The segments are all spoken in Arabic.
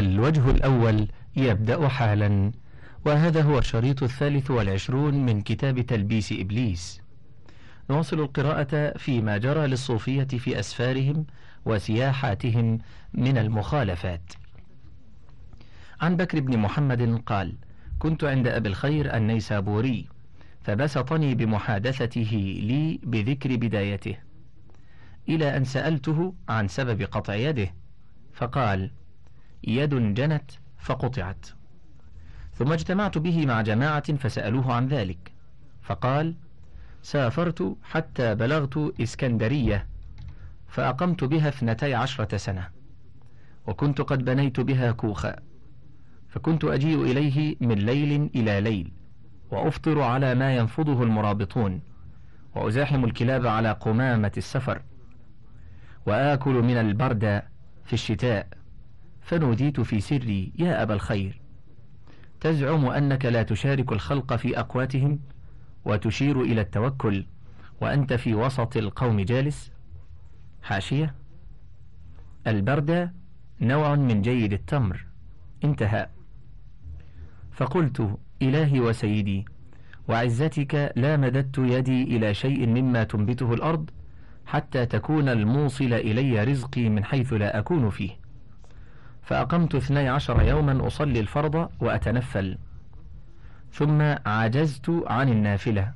الوجه الأول يبدأ حالا. وهذا هو الشريط الثالث والعشرون من كتاب تلبيس إبليس. نواصل القراءة فيما جرى للصوفية في أسفارهم وسياحاتهم من المخالفات. عن بكر بن محمد قال كنت عند أبي الخير النيسابوري فبسطني بمحادثته لي بذكر بدايته إلى أن سألته عن سبب قطع يده فقال يد جنت فقطعت. ثم اجتمعت به مع جماعة فسألوه عن ذلك. فقال سافرت حتى بلغت إسكندرية فأقمت بها اثنتي عشرة سنة وكنت قد بنيت بها كوخا فكنت أجيء إليه من ليل إلى ليل وأفطر على ما ينفضه المرابطون وأزاحم الكلاب على قمامة السفر وآكل من البرد في الشتاء. فنوديت في سري يا أبا الخير. تزعم أنك لا تشارك الخلق في أقواتهم وتشير إلى التوكل وأنت في وسط القوم جالس؟ حاشية. البرد نوع من جيد التمر. انتهى. فقلت إلهي وسيدي وعزتك لا مددت يدي إلى شيء مما تنبته الأرض حتى تكون الموصل إلي رزقي من حيث لا أكون فيه. فأقمت اثني عشر يوما أصلي الفرض وأتنفل. ثم عجزت عن النافلة.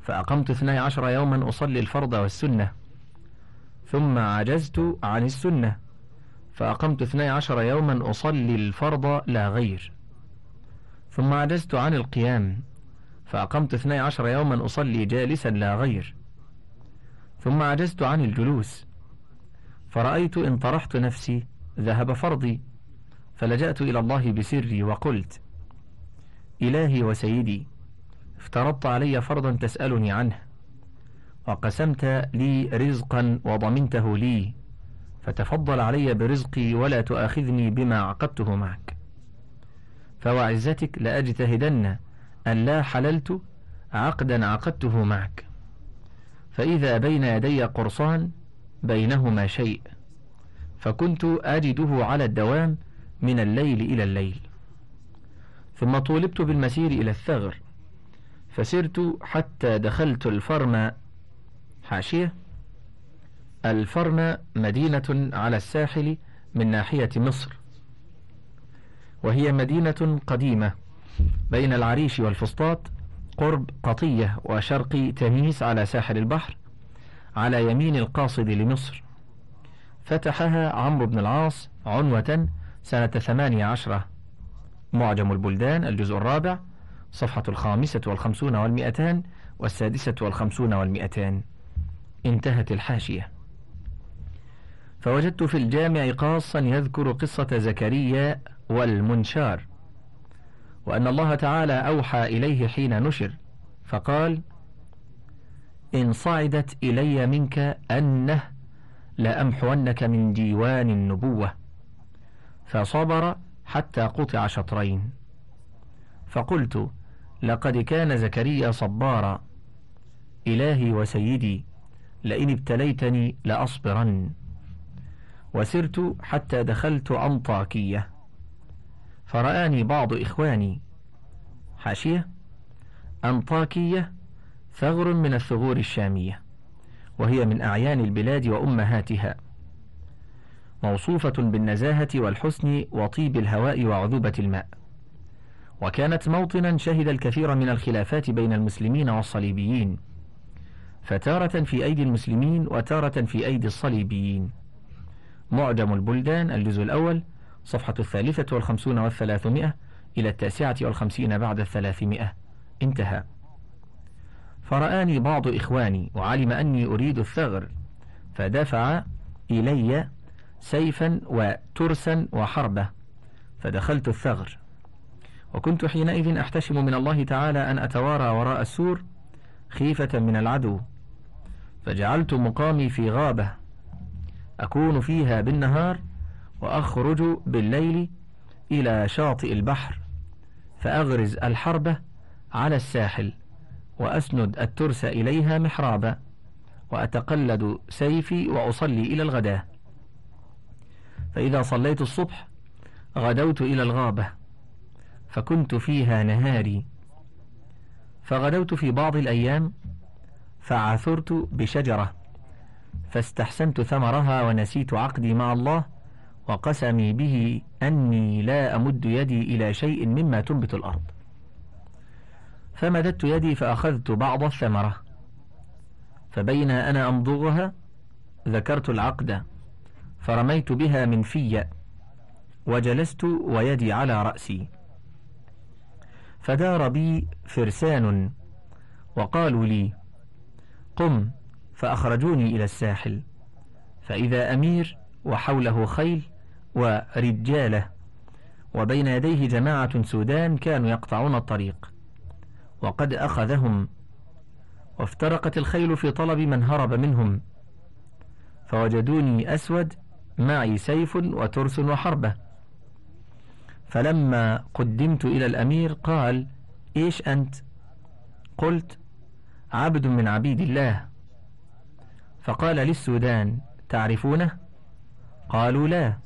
فأقمت اثني عشر يوما أصلي الفرض والسنة. ثم عجزت عن السنة. فأقمت اثني عشر يوما أصلي الفرض لا غير. ثم عجزت عن القيام. فأقمت اثني عشر يوما أصلي جالسا لا غير. ثم عجزت عن الجلوس. فرأيت إن طرحت نفسي. ذهب فرضي فلجأت إلى الله بسري وقلت إلهي وسيدي افترضت علي فرضا تسألني عنه وقسمت لي رزقا وضمنته لي فتفضل علي برزقي ولا تؤاخذني بما عقدته معك. فوعزتك لأجتهدن أن لا حللت عقدا عقدته معك. فإذا بين يدي قرصان بينهما شيء. فكنت أجده على الدوام من الليل إلى الليل. ثم طولبت بالمسير إلى الثغر فسرت حتى دخلت الفرم حاشية. الفرم مدينة على الساحل من ناحية مصر وهي مدينة قديمة بين العريش والفسطاط قرب قطية وشرق تميس على ساحل البحر على يمين القاصد لمصر. فتحها عمرو بن العاص عنوة سنة ثمانية عشرة. معجم البلدان الجزء الرابع صفحة الخامسة والخمسون والمئتان والسادسة والخمسون والمئتان. انتهت الحاشية. فوجدت في الجامع قاصا يذكر قصة زكريا والمنشار وأن الله تعالى أوحى إليه حين نشر فقال إن صعدت إلي منك أنه لأمحونك من ديوان النبوة. فصبر حتى قطع شطرين. فقلت لقد كان زكريا صبارا إلهي وسيدي لئن ابتليتني لأصبرن. وسرت حتى دخلت أنطاكية. فرآني بعض إخواني. حاشية؟ أنطاكية ثغر من الثغور الشامية. وهي من أعيان البلاد وأمهاتها. موصوفة بالنزاهة والحسن وطيب الهواء وعذوبة الماء. وكانت موطنا شهد الكثير من الخلافات بين المسلمين والصليبيين. فتارة في أيدي المسلمين وتارة في أيدي الصليبيين. معجم البلدان الجزء الأول صفحة الثالثة والخمسون والثلاثمائة إلى التاسعة والخمسين بعد الثلاثمائة. انتهى. فرآني بعض إخواني وعلم أني أريد الثغر فدفع إلي سيفا وترسا وحربة فدخلت الثغر. وكنت حينئذ أحتشم من الله تعالى أن أتوارى وراء السور خيفة من العدو فجعلت مقامي في غابة أكون فيها بالنهار وأخرج بالليل إلى شاطئ البحر فأغرز الحربة على الساحل. وأسند الترس إليها محرابا وأتقلد سيفي وأصلي إلى الغداء فإذا صليت الصبح غدوت إلى الغابة فكنت فيها نهاري. فغدوت في بعض الأيام فعثرت بشجرة فاستحسنت ثمرها ونسيت عقدي مع الله وقسمي به أني لا أمد يدي إلى شيء مما تنبت الأرض. فمددت يدي فأخذت بعض الثمرة فبين أنا أمضغها ذكرت العقد فرميت بها من في وجلست ويدي على رأسي. فدار بي فرسان وقالوا لي قم فأخرجوني إلى الساحل فإذا أمير وحوله خيل ورجاله وبين يديه جماعة سودان كانوا يقطعون الطريق. وقد أخذهم وافترقت الخيل في طلب من هرب منهم. فوجدوني أسود معي سيف وترس وحربة. فلما قدمت إلى الأمير قال إيش أنت؟ قلت عبد من عبيد الله. فقال للسودان تعرفونه؟ قالوا لا.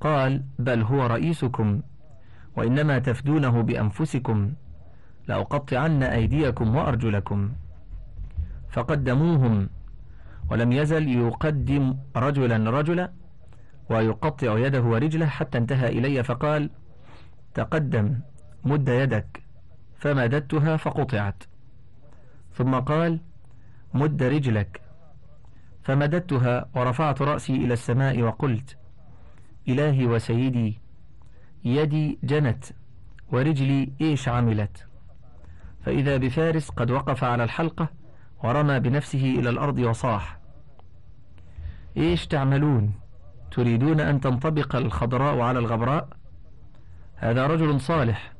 قال بل هو رئيسكم وإنما تفدونه بأنفسكم. لأقطعن أيديكم وأرجلكم فقدموهم ولم يزل يقدم رجلا رجلا ويقطع يده ورجله حتى انتهى إلي فقال تقدم مد يدك. فمددتها فقطعت. ثم قال مد رجلك. فمددتها ورفعت رأسي إلى السماء وقلت إلهي وسيدي يدي جنت ورجلي إيش عملت؟ فإذا بفارس قد وقف على الحلقة ورمى بنفسه إلى الأرض وصاح. إيش تعملون؟ تريدون أن تنطبق الخضراء على الغبراء؟ هذا رجل صالح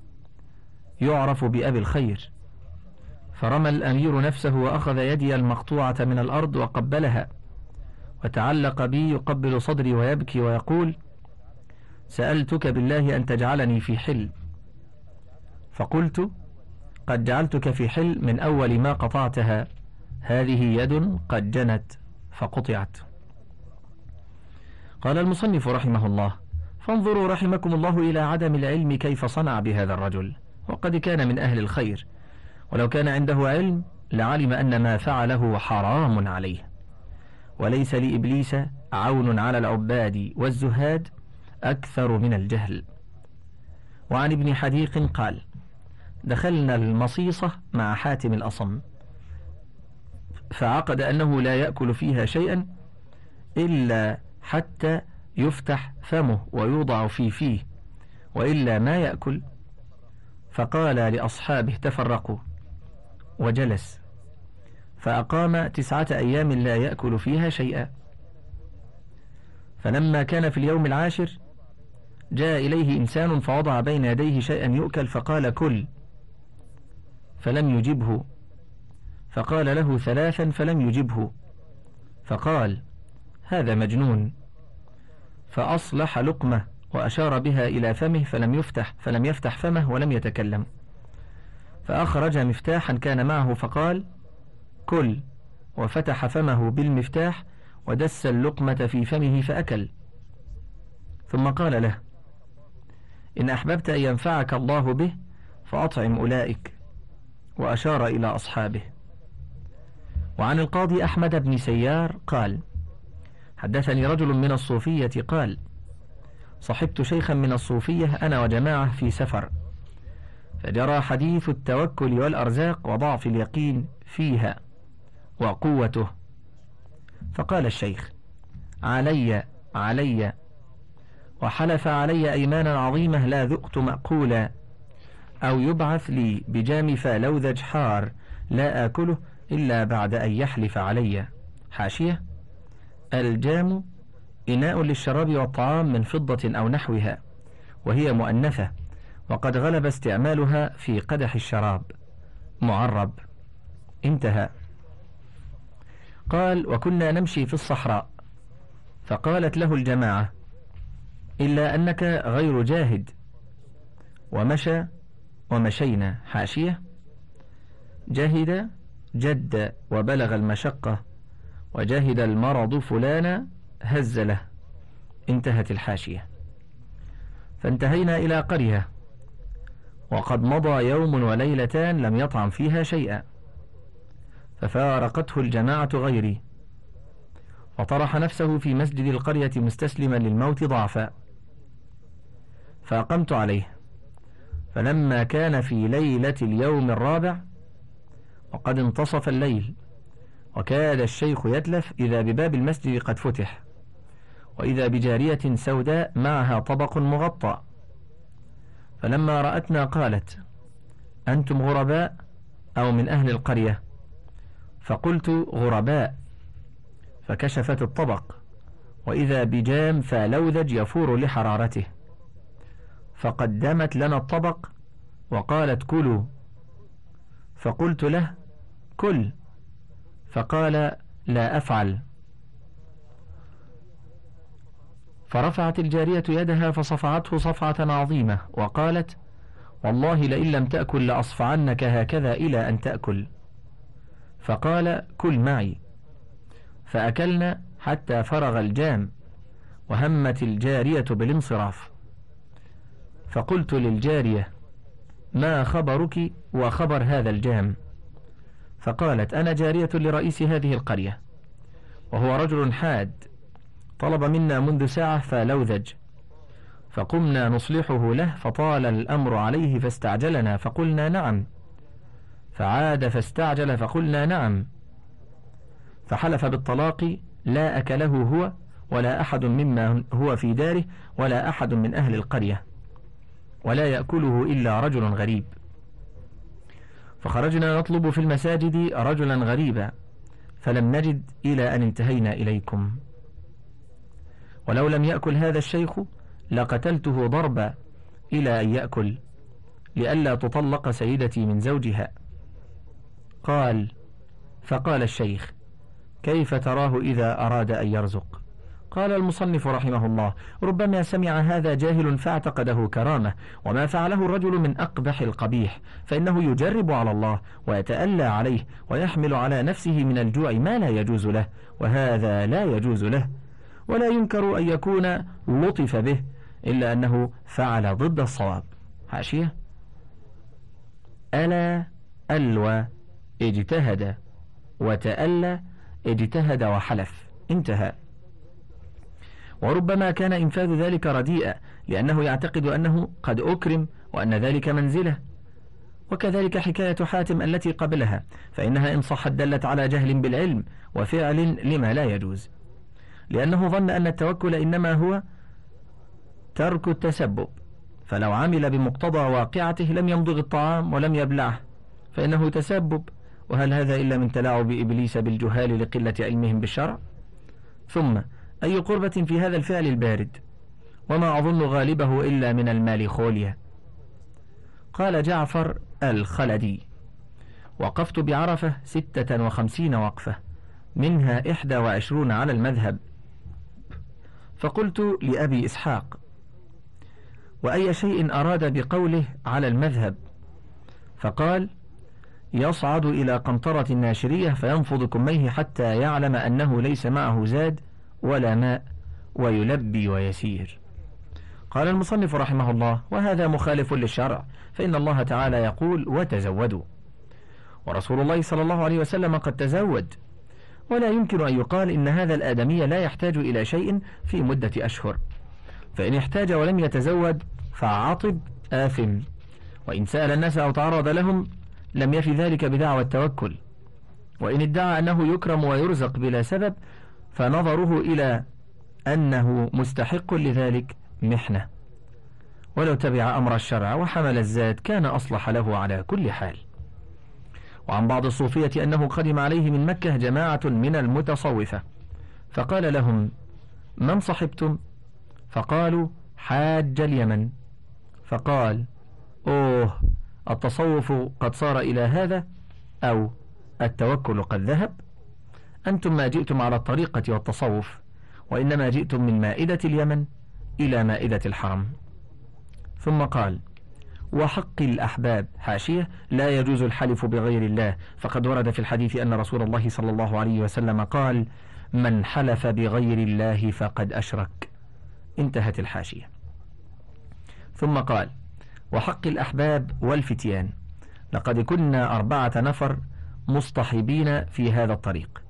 يعرف بأبي الخير. فرمى الأمير نفسه وأخذ يدي المقطوعة من الأرض وقبلها وتعلق بي يقبل صدري ويبكي ويقول سألتك بالله أن تجعلني في حل. فقلت قد جعلتك في حل من أول ما قطعتها. هذه يد قد جنت فقطعت. قال المصنف رحمه الله فانظروا رحمكم الله إلى عدم العلم كيف صنع بهذا الرجل وقد كان من أهل الخير. ولو كان عنده علم لعلم أن ما فعله حرام عليه. وليس لإبليس عون على العباد والزهاد أكثر من الجهل. وعن ابن حديق قال دخلنا المصيصة مع حاتم الأصم فعقد أنه لا يأكل فيها شيئا إلا حتى يفتح فمه ويوضع في فيه وإلا ما يأكل. فقال لأصحابه تفرقوا وجلس. فأقام تسعة أيام لا يأكل فيها شيئا. فلما كان في اليوم العاشر جاء إليه إنسان فوضع بين يديه شيئا يؤكل فقال كل. فلم يجبه. فقال له ثلاثا فلم يجبه. فقال هذا مجنون. فأصلح لقمة وأشار بها إلى فمه فلم يفتح فلم يفتح فمه ولم يتكلم. فأخرج مفتاحا كان معه فقال كل. وفتح فمه بالمفتاح ودس اللقمة في فمه فأكل. ثم قال له إن أحببت أن ينفعك الله به فأطعم أولئك. وأشار إلى أصحابه. وعن القاضي أحمد بن سيار قال حدثني رجل من الصوفية قال صحبت شيخا من الصوفية أنا وجماعة في سفر فجرى حديث التوكل والأرزاق وضعف اليقين فيها وقوته. فقال الشيخ علي علي وحلف علي أيمانا عظيمة لا ذقت مأقولا أو يبعث لي بجام فلوذج حار لا آكله إلا بعد أن يحلف علي. حاشية. الجام إناء للشراب والطعام من فضة أو نحوها وهي مؤنثة وقد غلب استعمالها في قدح الشراب. معرب. انتهى. قال وكنا نمشي في الصحراء. فقالت له الجماعة إلا أنك غير جاهد. ومشى ومشينا حاشية. جهد جد وبلغ المشقة وجهد المرض فلانا هز له. انتهت الحاشية. فانتهينا إلى قرية. وقد مضى يوم وليلتان لم يطعم فيها شيئا. ففارقته الجماعة غيري. وطرح نفسه في مسجد القرية مستسلما للموت ضعفا. فأقمت عليه. فلما كان في ليلة اليوم الرابع وقد انتصف الليل وكاد الشيخ يتلف إذا بباب المسجد قد فتح وإذا بجارية سوداء معها طبق مغطى. فلما رأتنا قالت أنتم غرباء أو من أهل القرية؟ فقلت غرباء. فكشفت الطبق وإذا بجام فلوذج يفور لحرارته. فقدمت لنا الطبق وقالت كلوا. فقلت له كل. فقال لا أفعل. فرفعت الجارية يدها فصفعته صفعة عظيمة وقالت والله لئن لم تأكل لأصفعنك هكذا إلى أن تأكل. فقال كل معي. فأكلنا حتى فرغ الجام وهمت الجارية بالانصراف. فقلت للجارية ما خبرك وخبر هذا الجام فقالت أنا جارية لرئيس هذه القرية وهو رجل حاد طلب منا منذ ساعة فلوذج. فقمنا نصلحه له فطال الأمر عليه فاستعجلنا فقلنا نعم. فعاد فاستعجل فقلنا نعم. فحلف بالطلاق لا أكله هو ولا أحد مما هو في داره ولا أحد من أهل القرية. ولا يأكله إلا رجل غريب. فخرجنا نطلب في المساجد رجلا غريبا فلم نجد إلى أن انتهينا إليكم. ولو لم يأكل هذا الشيخ لقتلته ضربا إلى أن يأكل لئلا تطلق سيدتي من زوجها. قال فقال الشيخ كيف تراه إذا أراد أن يرزق؟ قال المصنف رحمه الله ربما سمع هذا جاهل فاعتقده كرامة وما فعله الرجل من أقبح القبيح فإنه يجرب على الله ويتألى عليه ويحمل على نفسه من الجوع ما لا يجوز له وهذا لا يجوز له ولا ينكر أن يكون لطف به إلا أنه فعل ضد الصواب. حاشية. ألا ألوى اجتهد وتألى اجتهد وحلف. انتهى. وربما كان إنفاذ ذلك رديئا لأنه يعتقد أنه قد أكرم وأن ذلك منزلة. وكذلك حكاية حاتم التي قبلها فإنها إن صحت دلت على جهل بالعلم وفعل لما لا يجوز. لأنه ظن أن التوكل إنما هو ترك التسبب فلو عمل بمقتضى واقعته لم يمضغ الطعام ولم يبلعه فإنه تسبب. وهل هذا إلا من تلاعب إبليس بالجهال لقلة علمهم بالشرع؟ ثم أي قربة في هذا الفعل البارد وما أظن غالبه إلا من المال خوليا قال جعفر الخلدي وقفت بعرفة ستة وخمسين وقفة منها إحدى وعشرون على المذهب. فقلت لأبي إسحاق وأي شيء أراد بقوله على المذهب؟ فقال يصعد إلى قنطرة الناشرية فينفض كميه حتى يعلم أنه ليس معه زاد ولا ماء ويلبي ويسير. قال المصنف رحمه الله وهذا مخالف للشرع فإن الله تعالى يقول وتزودوا ورسول الله صلى الله عليه وسلم قد تزود. ولا يمكن أن يقال إن هذا الآدمي لا يحتاج إلى شيء في مدة أشهر. فإن احتاج ولم يتزود فعاطب آثم. وإن سأل الناس أو تعرض لهم لم يفي ذلك بدعوى التوكل. وإن ادعى أنه يكرم ويرزق بلا سبب فنظره إلى أنه مستحق لذلك محنة. ولو تبع أمر الشرع وحمل الزاد كان أصلح له على كل حال. وعن بعض الصوفية أنه قدم عليه من مكة جماعة من المتصوفة فقال لهم من صحبتم؟ فقالوا حاج اليمن. فقال أوه التصوف قد صار إلى هذا أو التوكل قد ذهب؟ أنتم ما جئتم على الطريقة والتصوف وإنما جئتم من مائدة اليمن إلى مائدة الحرم. ثم قال وحق الأحباب حاشية لا يجوز الحلف بغير الله. فقد ورد في الحديث أن رسول الله صلى الله عليه وسلم قال من حلف بغير الله فقد أشرك. انتهت الحاشية. ثم قال وحق الأحباب والفتيان. لقد كنا أربعة نفر مصطحبين في هذا الطريق.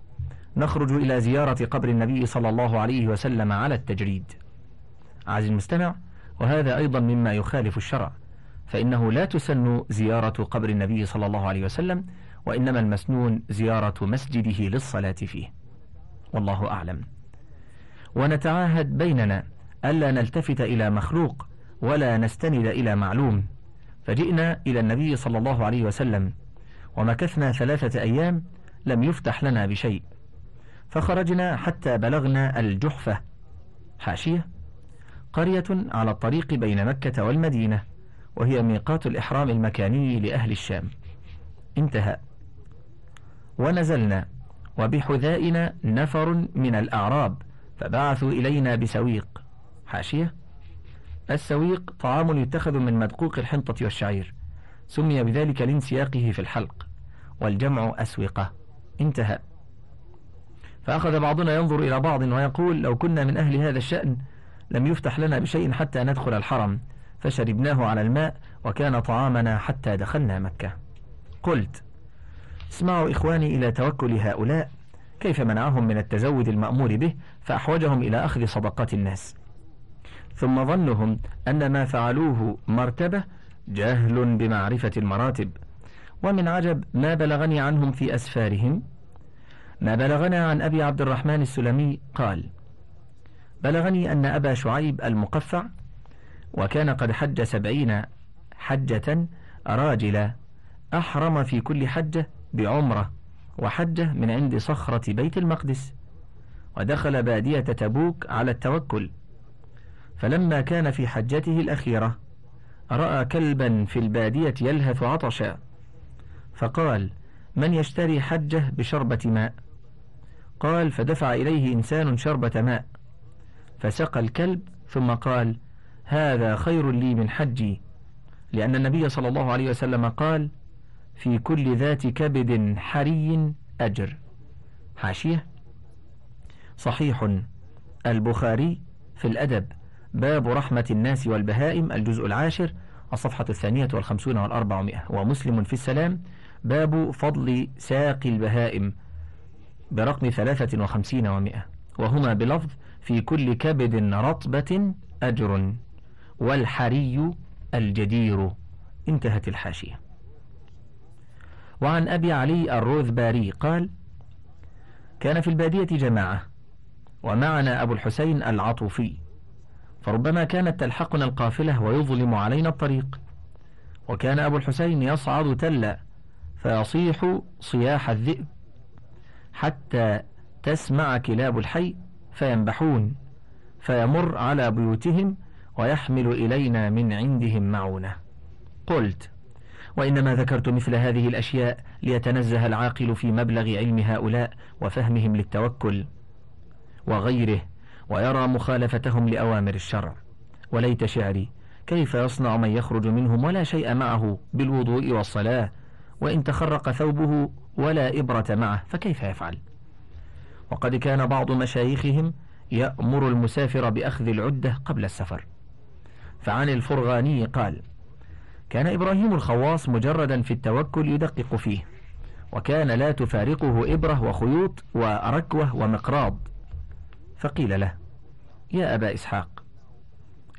نخرج إلى زيارة قبر النبي صلى الله عليه وسلم على التجريد. عزيزي المستمع وهذا أيضا مما يخالف الشرع فإنه لا تسن زيارة قبر النبي صلى الله عليه وسلم وإنما المسنون زيارة مسجده للصلاة فيه. والله أعلم. ونتعاهد بيننا ألا نلتفت إلى مخلوق ولا نستند إلى معلوم. فجئنا إلى النبي صلى الله عليه وسلم ومكثنا ثلاثة أيام لم يفتح لنا بشيء. فخرجنا حتى بلغنا الجحفة. حاشية. قرية على الطريق بين مكة والمدينة وهي ميقات الإحرام المكاني لأهل الشام. انتهى. ونزلنا وبحذائنا نفر من الأعراب فبعثوا إلينا بسويق. حاشية. السويق طعام يتخذ من مدقوق الحنطة والشعير سمي بذلك لانسياقه في الحلق والجمع أسوقة. انتهى. فأخذ بعضنا ينظر إلى بعض ويقول لو كنا من أهل هذا الشأن لم يفتح لنا بشيء حتى ندخل الحرم فشربناه على الماء وكان طعامنا حتى دخلنا مكة. قلت اسمعوا إخواني إلى توكل هؤلاء كيف منعهم من التزود المأمور به؟ فأحوجهم إلى أخذ صدقات الناس. ثم ظنهم أن ما فعلوه مرتبة جهل بمعرفة المراتب ومن عجب ما بلغني عنهم في أسفارهم ما بلغنا عن أبي عبد الرحمن السلمي قال بلغني أن أبا شعيب المقفع وكان قد حج سبعين حجة راجلا أحرم في كل حجة بعمرة وحجة من عند صخرة بيت المقدس ودخل بادية تبوك على التوكل. فلما كان في حجته الأخيرة رأى كلبا في البادية يلهث عطشا فقال من يشتري حجة بشربة ماء؟ قال فدفع إليه إنسان شربة ماء فسقى الكلب ثم قال هذا خير لي من حجي. لأن النبي صلى الله عليه وسلم قال في كل ذات كبد حري أجر. حاشية. صحيح. البخاري في الأدب. باب رحمة الناس والبهائم الجزء العاشر الصفحة الثانية والخمسون والأربعمائة ومسلم في السلام. باب فضل ساقي البهائم. برقم ثلاثة وخمسين ومائة وهما بلفظ في كل كبد رطبة أجر. والحري الجدير. انتهت الحاشية. وعن أبي علي الروذباري قال كان في البادية جماعة ومعنا أبو الحسين العطوفي. فربما كانت تلحقنا القافلة ويظلم علينا الطريق. وكان أبو الحسين يصعد تلا فيصيح صياح الذئب. حتى تسمع كلاب الحي فينبحون فيمر على بيوتهم ويحمل إلينا من عندهم معونة. قلت وإنما ذكرت مثل هذه الأشياء ليتنزه العاقل في مبلغ علم هؤلاء وفهمهم للتوكل وغيره ويرى مخالفتهم لأوامر الشرع. وليت شعري كيف يصنع من يخرج منهم ولا شيء معه بالوضوء والصلاة؟ وإن تخرق ثوبه ولا إبرة معه فكيف يفعل؟ وقد كان بعض مشايخهم يأمر المسافر بأخذ العدة قبل السفر. فعن الفرغاني قال كان إبراهيم الخواص مجردا في التوكل يدقق فيه وكان لا تفارقه إبرة وخيوط وركوة ومقراض. فقيل له يا أبا إسحاق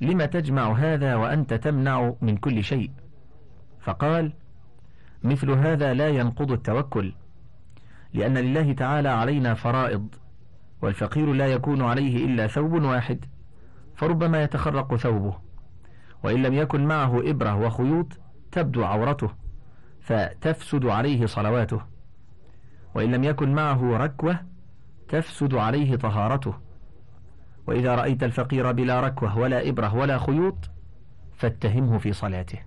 لم تجمع هذا وأنت تمنع من كل شيء؟ فقال مثل هذا لا ينقض التوكل لأن لله تعالى علينا فرائض والفقير لا يكون عليه إلا ثوب واحد فربما يتخرق ثوبه وإن لم يكن معه إبرة وخيوط تبدو عورته فتفسد عليه صلواته وإن لم يكن معه ركوة تفسد عليه طهارته وإذا رأيت الفقير بلا ركوة ولا إبرة ولا خيوط فاتهمه في صلاته.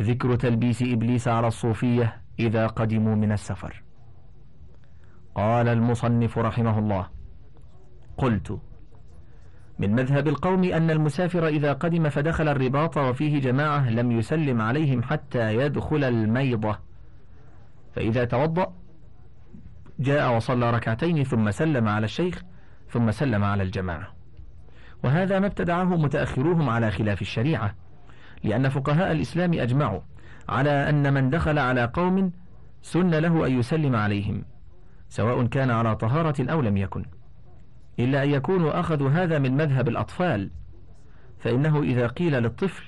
ذكر تلبيس إبليس على الصوفية إذا قدموا من السفر. قال المصنف رحمه الله قلت من مذهب القوم أن المسافر إذا قدم فدخل الرباط وفيه جماعة لم يسلم عليهم حتى يدخل الميضة. فإذا توضأ جاء وصلى ركعتين ثم سلم على الشيخ ثم سلم على الجماعة. وهذا ما ابتدعه متأخروهم على خلاف الشريعة. لأن فقهاء الإسلام أجمعوا على أن من دخل على قوم سن له أن يسلم عليهم سواء كان على طهارة أو لم يكن. إلا أن يكونوا أخذوا هذا من مذهب الأطفال فإنه إذا قيل للطفل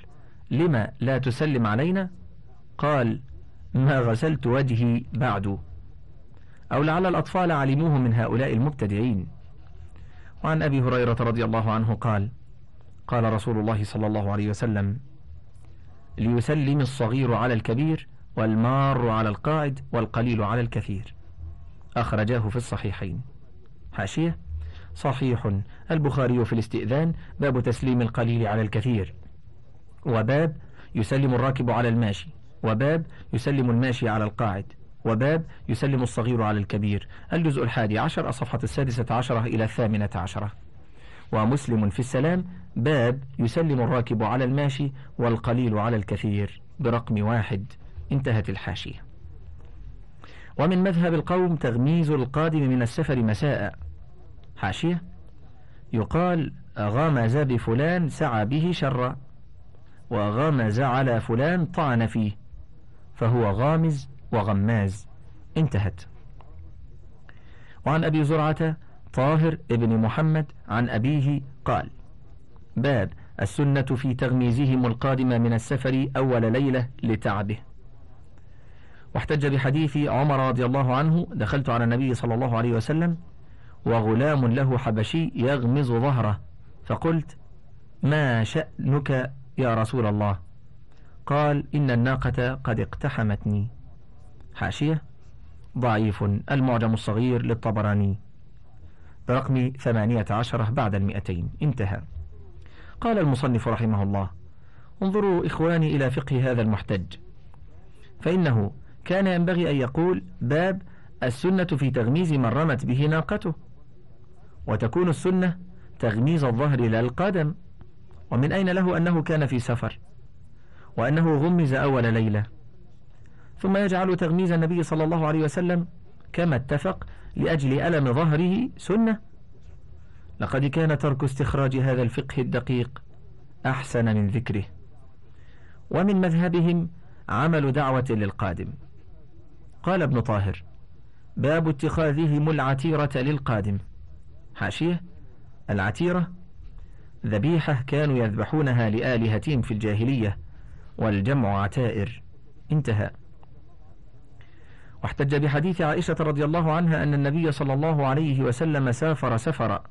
لما لا تسلم علينا؟ قال ما غسلت وجهي بعد. أو لعل الأطفال علموه من هؤلاء المبتدعين. وعن أبي هريرة رضي الله عنه قال قال رسول الله صلى الله عليه وسلم ليسلم الصغير على الكبير والمار على القاعد والقليل على الكثير. أخرجاه في الصحيحين. حاشية. صحيح. البخاري في الاستئذان. باب تسليم القليل على الكثير. وباب يسلم الراكب على الماشي. وباب يسلم الماشي على القاعد. وباب يسلم الصغير على الكبير. الجزء الحادي عشر الصفحة السادسة عشرة إلى الثامنة عشرة. ومسلم في السلام باب يسلم الراكب على الماشي والقليل على الكثير برقم واحد. انتهت الحاشية. ومن مذهب القوم تغميز القادم من السفر مساء. حاشية. يقال غمز بفلان سعى به شرا وغمز على فلان طعن فيه فهو غامز وغماز. انتهت. وعن أبي زرعة طاهر ابن محمد عن أبيه قال باب السنة في تغميزهم القادم من السفر أول ليلة لتعبه. واحتج بحديث عمر رضي الله عنه دخلت على النبي صلى الله عليه وسلم وغلام له حبشي يغمز ظهره فقلت ما شأنك يا رسول الله؟ قال إن الناقة قد اقتحمتني. حاشية ضعيف المعجم الصغير للطبراني. برقم ثمانية عشرة بعد المئتين. انتهى. قال المصنف رحمه الله انظروا إخواني إلى فقه هذا المحتج. فإنه كان ينبغي أن يقول باب السنة في تغميز من رمت به ناقته. وتكون السنة تغميز الظهر إلى القدم. ومن أين له أنه كان في سفر؟ وأنه غمز أول ليلة. ثم يجعل تغميز النبي صلى الله عليه وسلم كما اتفق لأجل ألم ظهره سنة. لقد كان ترك استخراج هذا الفقه الدقيق أحسن من ذكره ومن مذهبهم عمل دعوة للقادم. قال ابن طاهر باب اتخاذهم العتيرة للقادم. حاشية العتيرة ذبيحة كانوا يذبحونها لآلهتهم في الجاهلية والجمع عتائر. انتهى. واحتج بحديث عائشة رضي الله عنها أن النبي صلى الله عليه وسلم سافر سفرا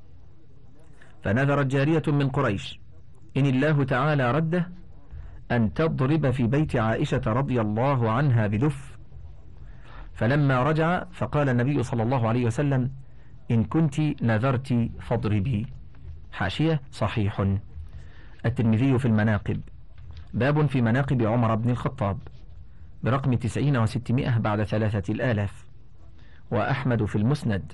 فنذرت جارية من قريش إن الله تعالى رده أن تضرب في بيت عائشة رضي الله عنها بدف. فلما رجع فقال النبي صلى الله عليه وسلم إن كنت نذرت فاضربي. حاشية صحيح. الترمذي في المناقب. باب في مناقب عمر بن الخطاب. برقم تسعين وستمائة بعد ثلاثة الآلاف. وأحمد في المسند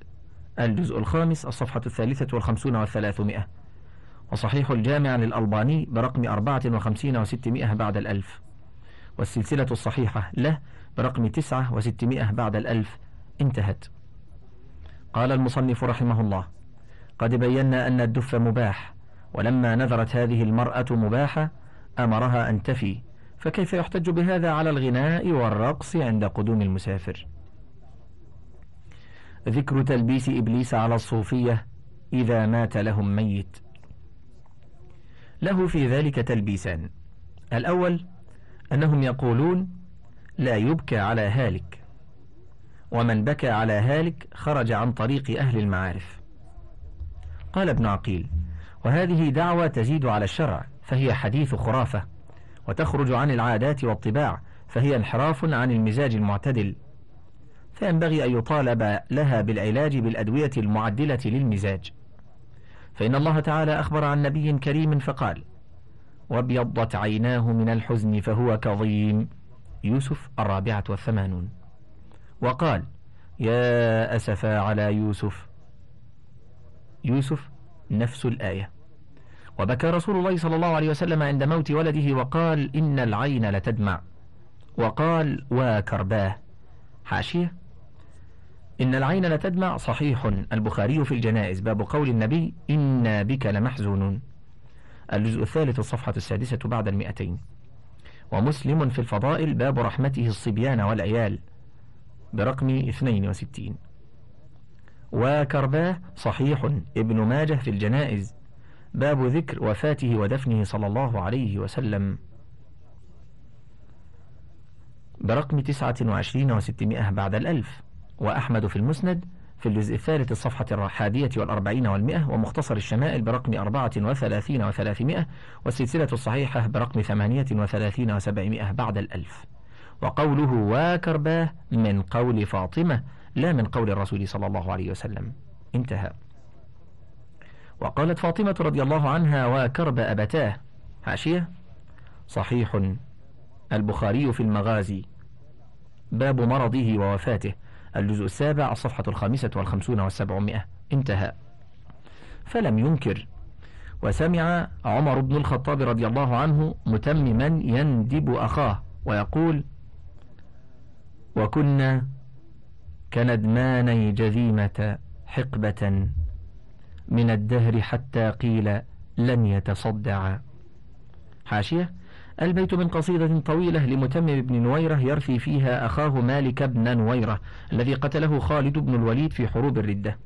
الجزء الخامس الصفحة الثالثة والخمسون والثلاثمائة. وصحيح الجامع للألباني برقم أربعة وخمسين وستمائة بعد الألف. والسلسلة الصحيحة له برقم تسعة وستمائة بعد الألف. انتهت. قال المصنف رحمه الله قد بينا أن الدف مباح ولما نذرت هذه المرأة مباحة أمرها أن تفي. فكيف يحتج بهذا على الغناء والرقص عند قدوم المسافر؟ ذكر تلبيس إبليس على الصوفية إذا مات لهم ميت. له في ذلك تلبيسان. الأول أنهم يقولون لا يبكى على هالك ومن بكى على هالك خرج عن طريق أهل المعارف. قال ابن عقيل وهذه دعوة تزيد على الشرع فهي حديث خرافة. وتخرج عن العادات والطباع فهي انحراف عن المزاج المعتدل. فينبغي أن يطالب لها بالعلاج بالأدوية المعدلة للمزاج. فإن الله تعالى أخبر عن نبي كريم فقال وابيضت عيناه من الحزن فهو كظيم. يوسف الرابعة والثمانون. وقال يا أسفا على يوسف. يوسف نفس الآية. وبكى رسول الله صلى الله عليه وسلم عند موت ولده وقال إن العين لتدمع. وقال وكرباه حاشية. إن العين لتدمع صحيح. البخاري في الجنائز. باب قول النبي إنا بك لمحزونون الجزء الثالث الصفحة السادسة بعد المئتين. ومسلم في الفضائل. باب رحمته الصبيان والعيال. برقم 62 وكرباه صحيح. ابن ماجه في الجنائز. باب ذكر وفاته ودفنه صلى الله عليه وسلم. برقم تسعة وعشرين وستمائة بعد الألف. وأحمد في المسند في الجزء الثالث الصفحة الحادية والأربعين والمئة ومختصر الشمائل برقم أربعة وثلاثين وثلاثمائة والسلسلة الصحيحة برقم ثمانية وثلاثين وسبعمائة بعد الألف. وقوله وكرباه من قول فاطمة لا من قول الرسول صلى الله عليه وسلم. انتهى. وقالت فاطمة رضي الله عنها وكرب أبتاه. حاشية؟ صحيح. البخاري في المغازي. باب مرضه ووفاته. الجزء السابع الصفحة الخامسة والخمسون والسبعمائة. انتهى. فلم ينكر. وسمع عمر بن الخطاب رضي الله عنه متمما يندب أخاه ويقول وكنا كندماني جذيمة حقبة من الدهر حتى قيل لن يتصدع. حاشية. البيت من قصيدة طويلة لمتمم بن نويرة يرثي فيها أخاه مالك بن نويرة الذي قتله خالد بن الوليد في حروب الردة.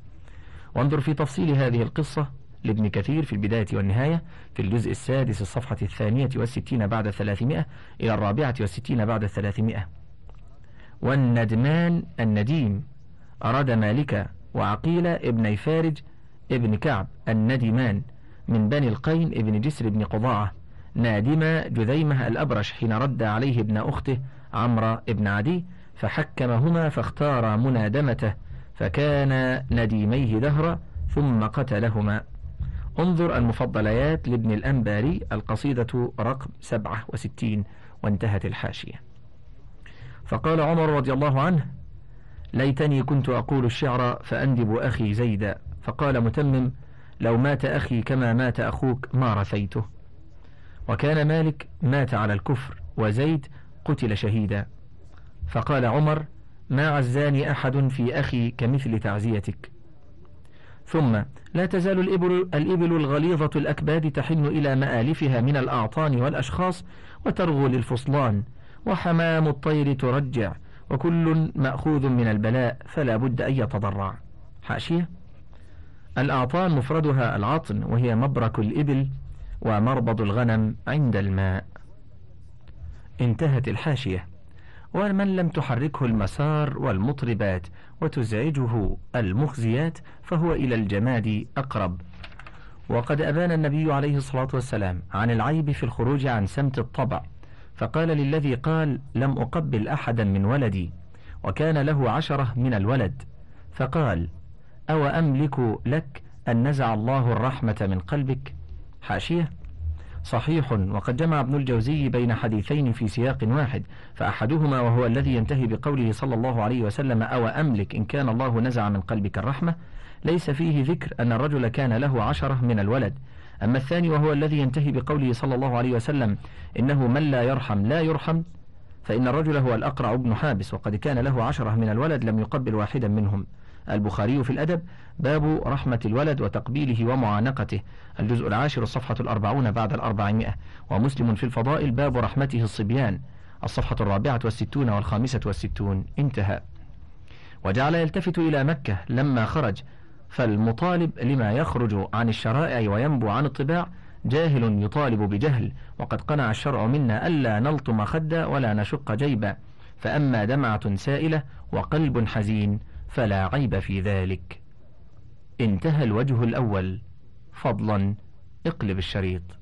وانظر في تفصيل هذه القصة لابن كثير في البداية والنهاية في الجزء السادس الصفحة الثانية والستين بعد الثلاثمائة إلى الرابعة والستين بعد الثلاثمائة والندمان النديم. أراد مالك وعقيل ابن فارج ابن كعب الندمان من بني القين ابن جسر بن قضاعة نادم جذيمة الأبرش حين رد عليه ابن أخته عمرو بن عدي فحكمهما فاختار منادمته فكان نديميه دهرا ثم قتلهما. انظر المفضليات لابن الأنباري القصيدة رقم 67 وانتهت الحاشية. فقال عمر رضي الله عنه ليتني كنت أقول الشعر فأندب أخي زيدا. فقال متمم لو مات أخي كما مات أخوك ما رثيته. وكان مالك مات على الكفر وزيد قتل شهيدا. فقال عمر ما عزاني أحد في أخي كمثل تعزيتك. ثم لا تزال الإبل, الإبل الغليظة الأكباد تحن إلى مآلفها من الأعطان والأشخاص وترغو للفصلان. وحمام الطير ترجع وكل مأخوذ من البلاء فلا بد أن يتضرع. حاشية؟ الأعطان مفردها العطن وهي مبرك الإبل ومربض الغنم عند الماء. انتهت الحاشية. ومن لم تحركه المسار والمطربات وتزعجه المخزيات فهو إلى الجماد أقرب. وقد أبان النبي عليه الصلاة والسلام عن العيب في الخروج عن سمت الطبع فقال للذي قال لم أقبل أحدا من ولدي وكان له عشرة من الولد فقال أو أملك لك أن نزع الله الرحمة من قلبك؟ حاشية. صحيح وقد جمع ابن الجوزي بين حديثين في سياق واحد فأحدهما وهو الذي ينتهي بقوله صلى الله عليه وسلم أو أملك إن كان الله نزع من قلبك الرحمة؟ ليس فيه ذكر أن الرجل كان له عشرة من الولد. أما الثاني وهو الذي ينتهي بقوله صلى الله عليه وسلم إنه من لا يرحم لا يرحم فإن الرجل هو الأقرع بن حابس وقد كان له عشرة من الولد لم يقبل واحدا منهم. البخاري في الأدب باب رحمة الولد وتقبيله ومعانقته الجزء العاشر الصفحة الأربعون بعد الأربعمائة ومسلم في الفضائل باب رحمته الصبيان الصفحة الرابعة والستون والخامسة والستون انتهى. وجعل يلتفت إلى مكة لما خرج فالمطالب لما يخرج عن الشرائع وينبو عن الطباع جاهل يطالب بجهل وقد قنع الشرع منا ألا نلطم خدا ولا نشق جيبا فأما دمعة سائلة وقلب حزين فلا عيب في ذلك. انتهى الوجه الأول. فضلا اقلب الشريط.